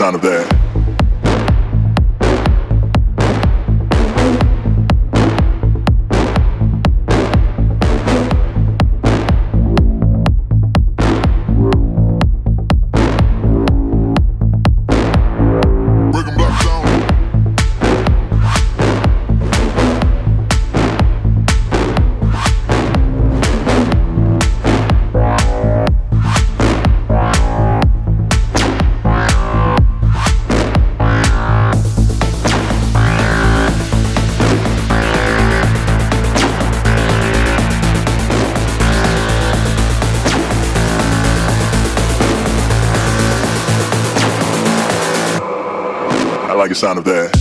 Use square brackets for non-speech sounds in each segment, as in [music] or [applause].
sound of that. Like the sound of that.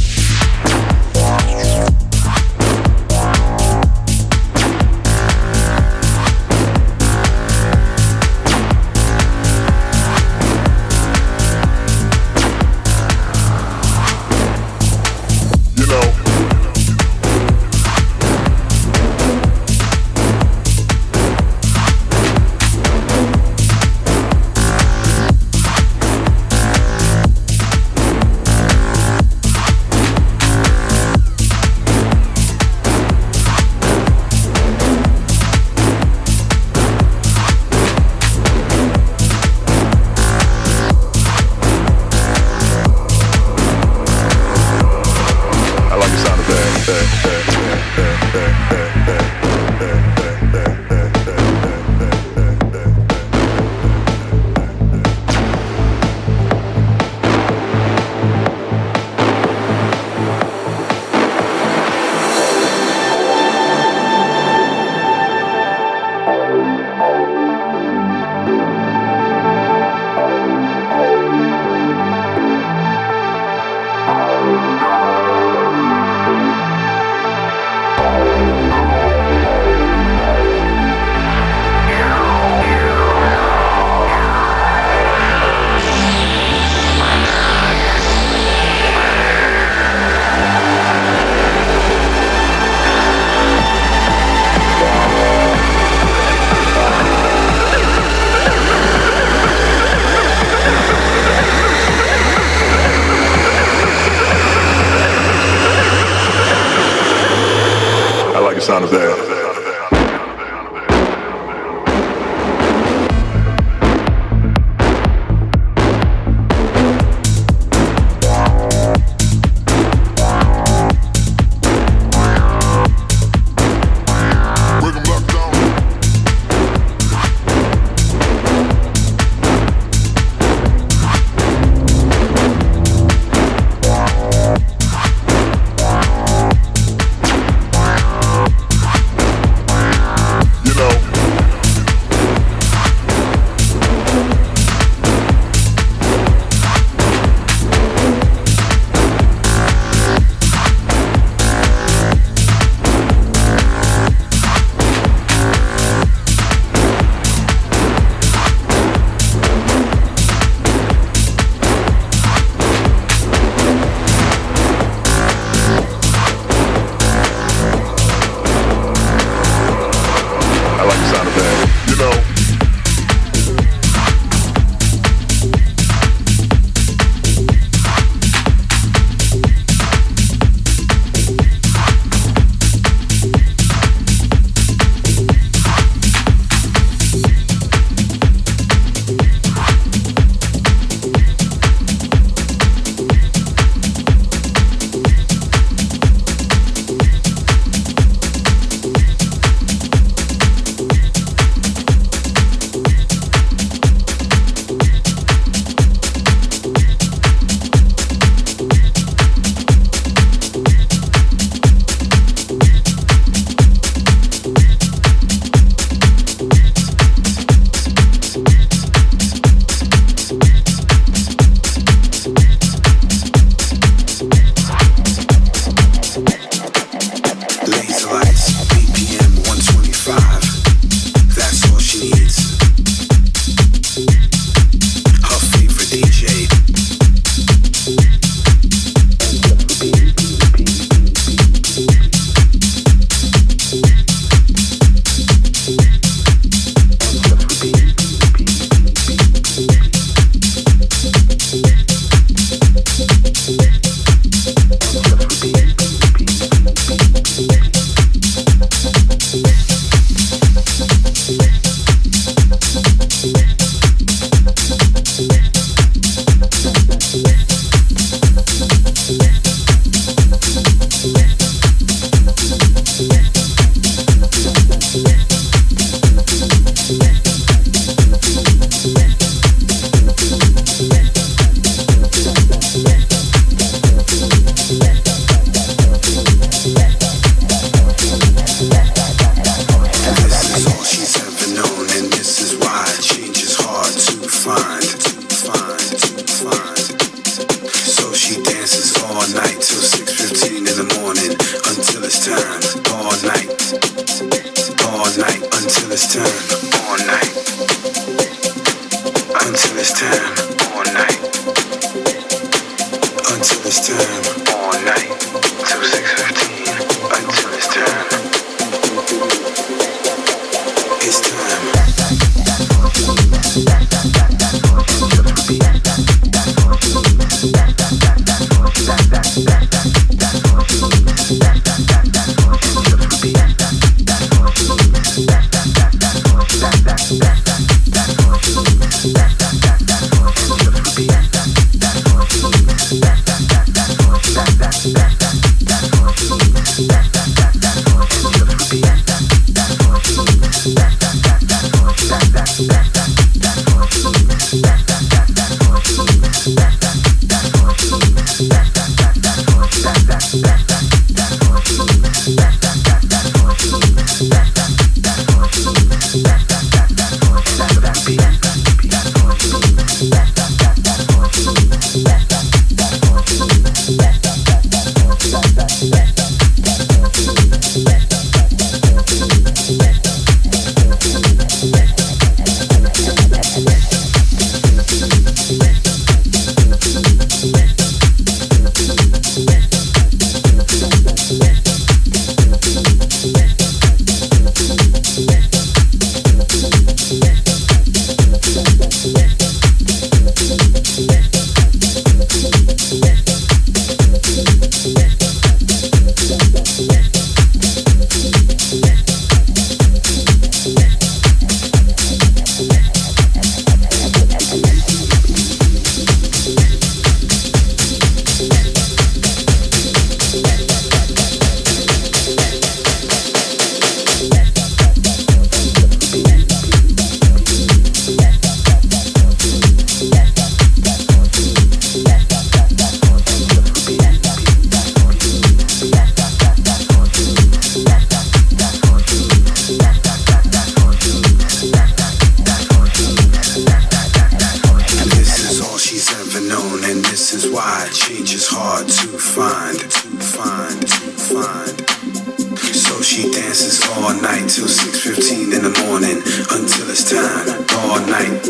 She dances all night till 6.15 in the morning until it's time. All night.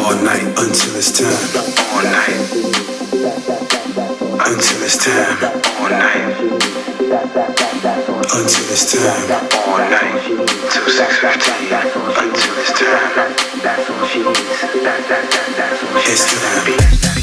All night until it's time. All night. Until it's time. All night. Until it's time. All night. Till 6.15. Until it's time. That's all she needs. That's, that, that, that's all she needs. It's time.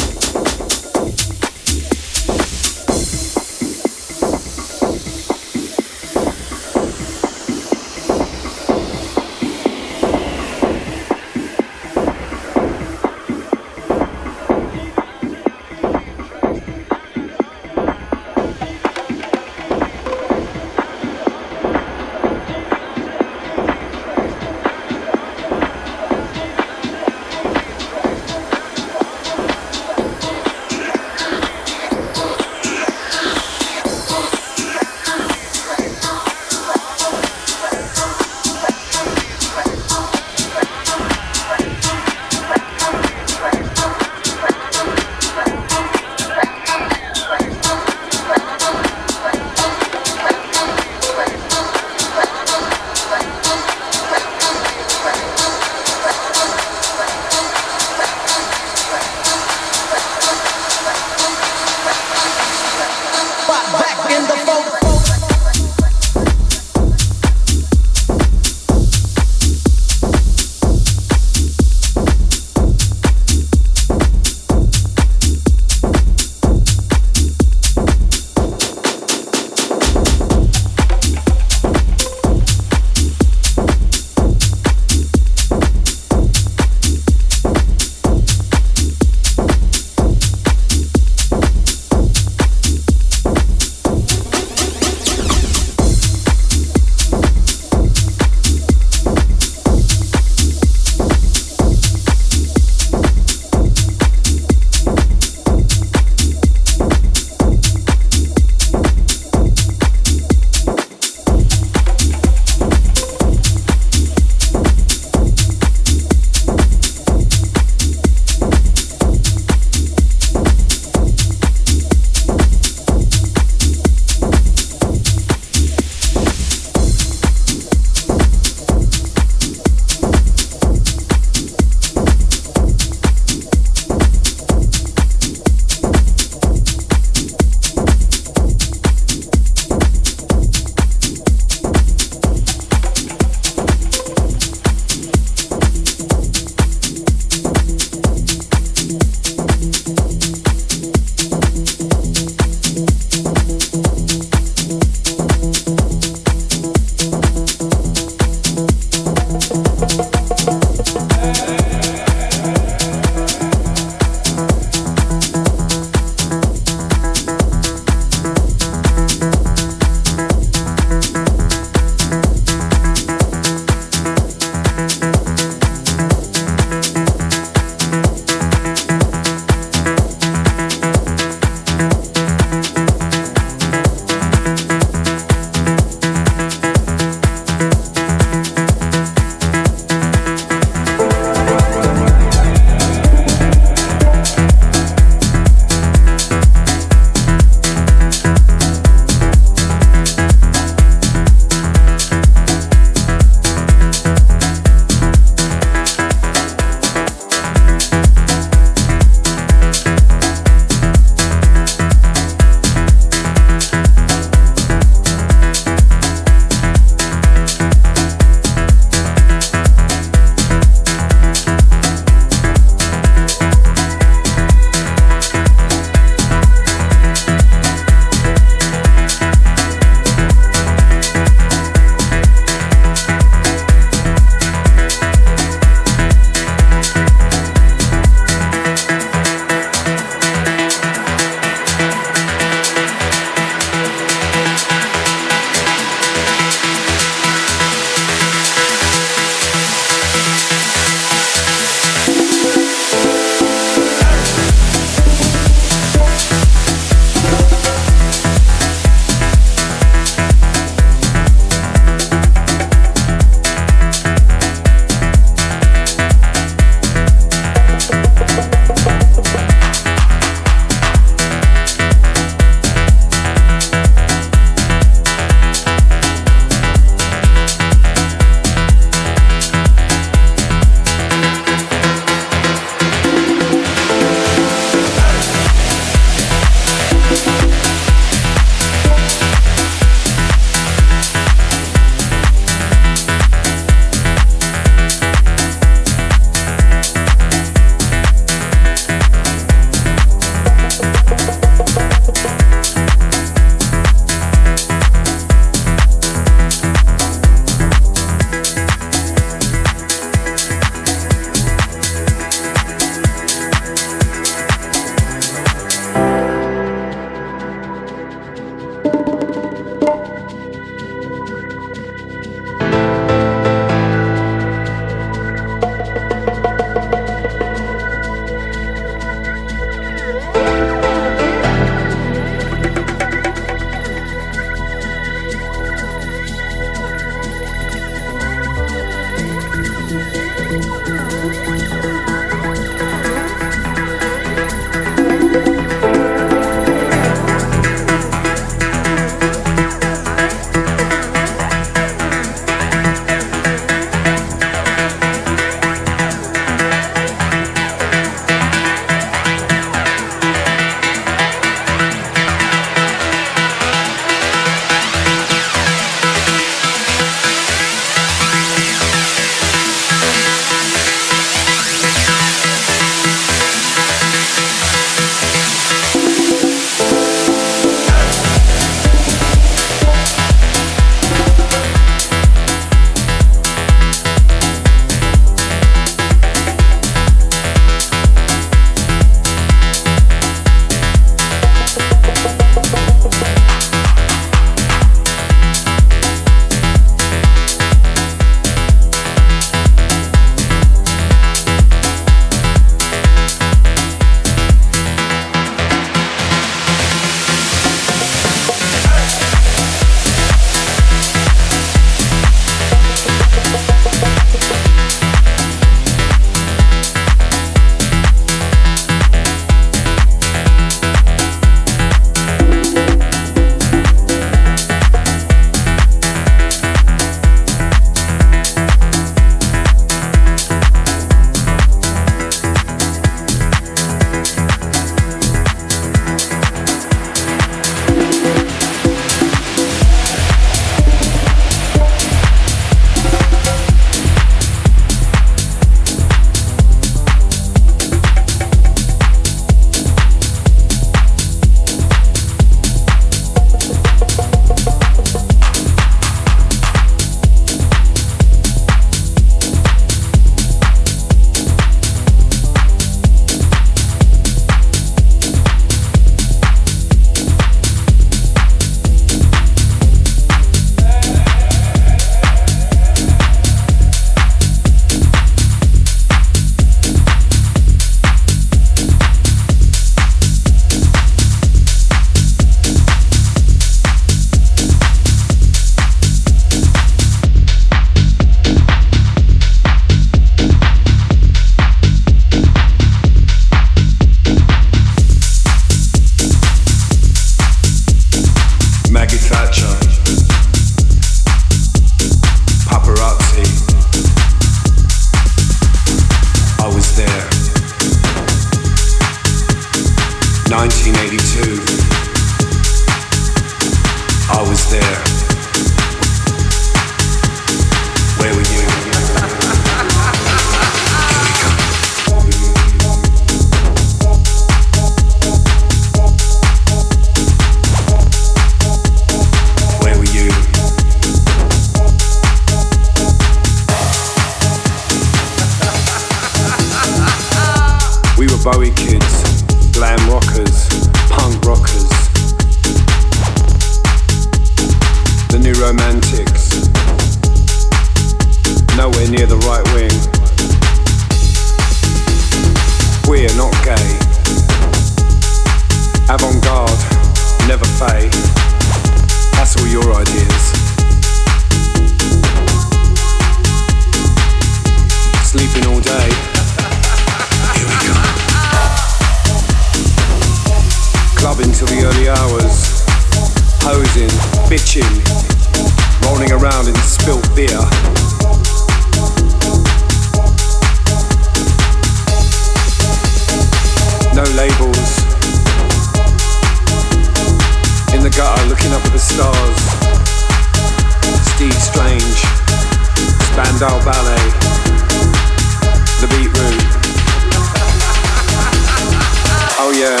yeah.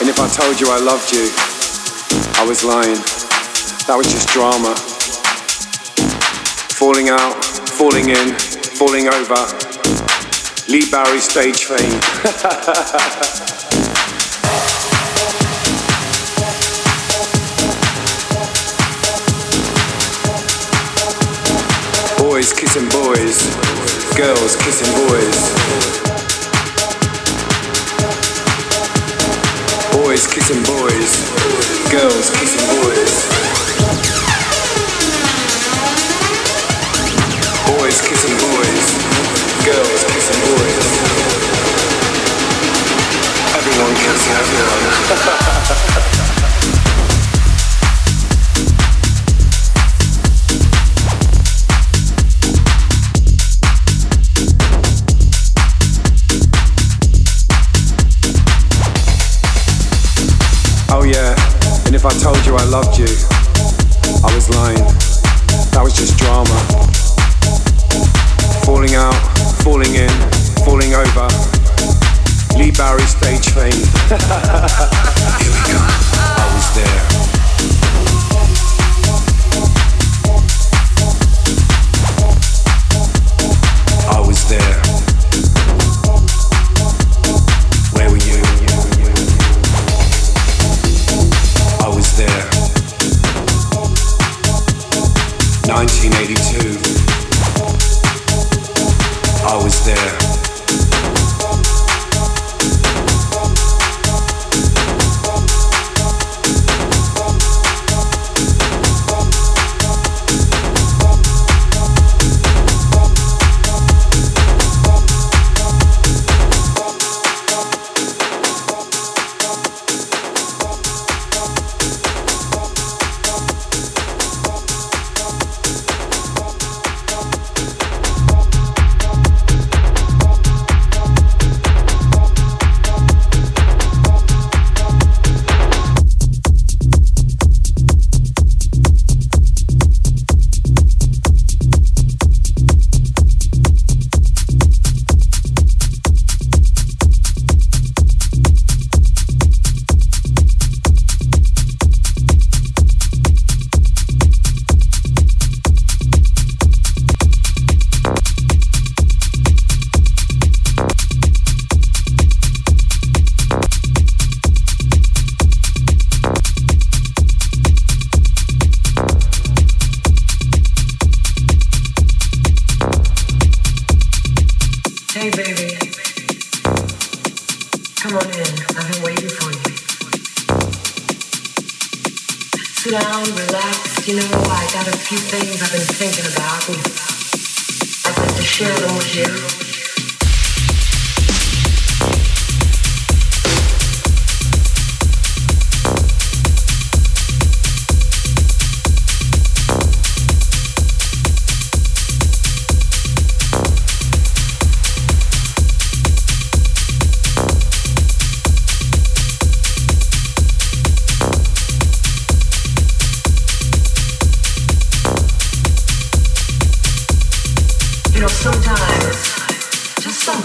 And if I told you I loved you, I was lying. That was just drama. Falling out, falling in, falling over. Lee Barry stage fame. [laughs] boys kissing boys, girls kissing boys. Kissing boys. Girls kissing boys. Boys kissing boys. Girls kissing boys. Everyone kissing everyone. [laughs] if I told you I loved you, I was lying. That was just drama. Falling out, falling in, falling over. Lee Barry stage fame. [laughs] Here we go. I was there.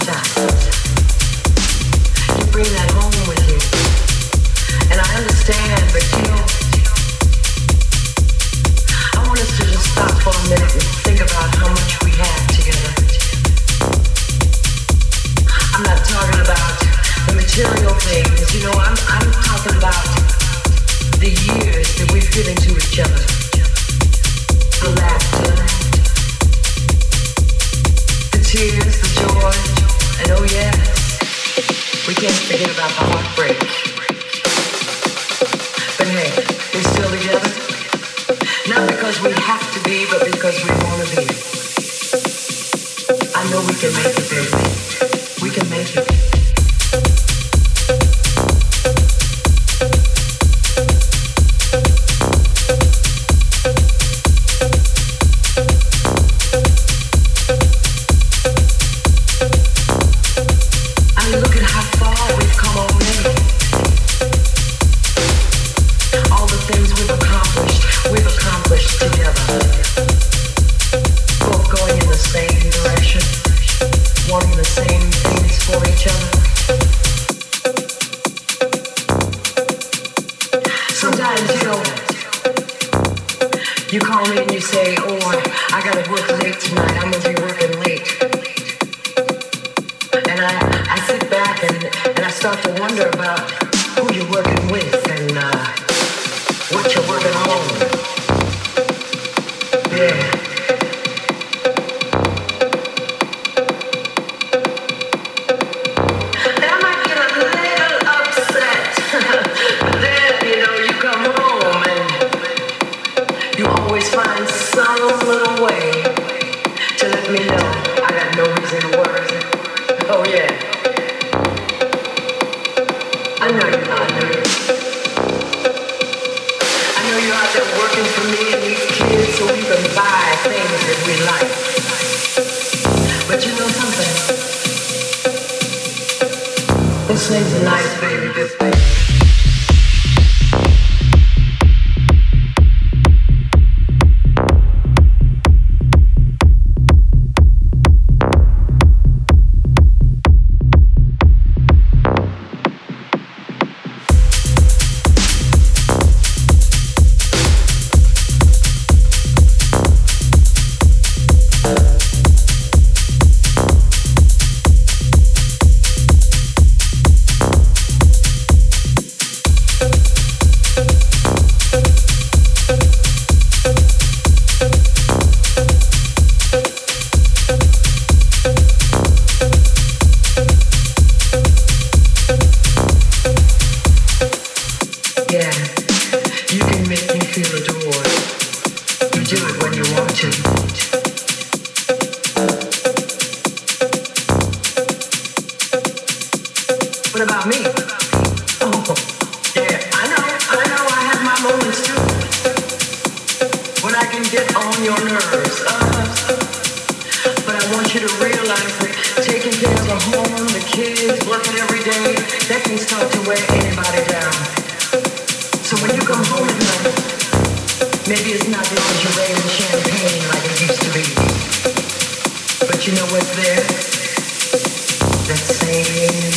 that. always find some little way to let me know I got no reason to worry. Oh yeah. I know you're not nervous. I know you're out there working for me and these kids so we can buy things that we like. But you know something? This ain't a nice baby. Thank you.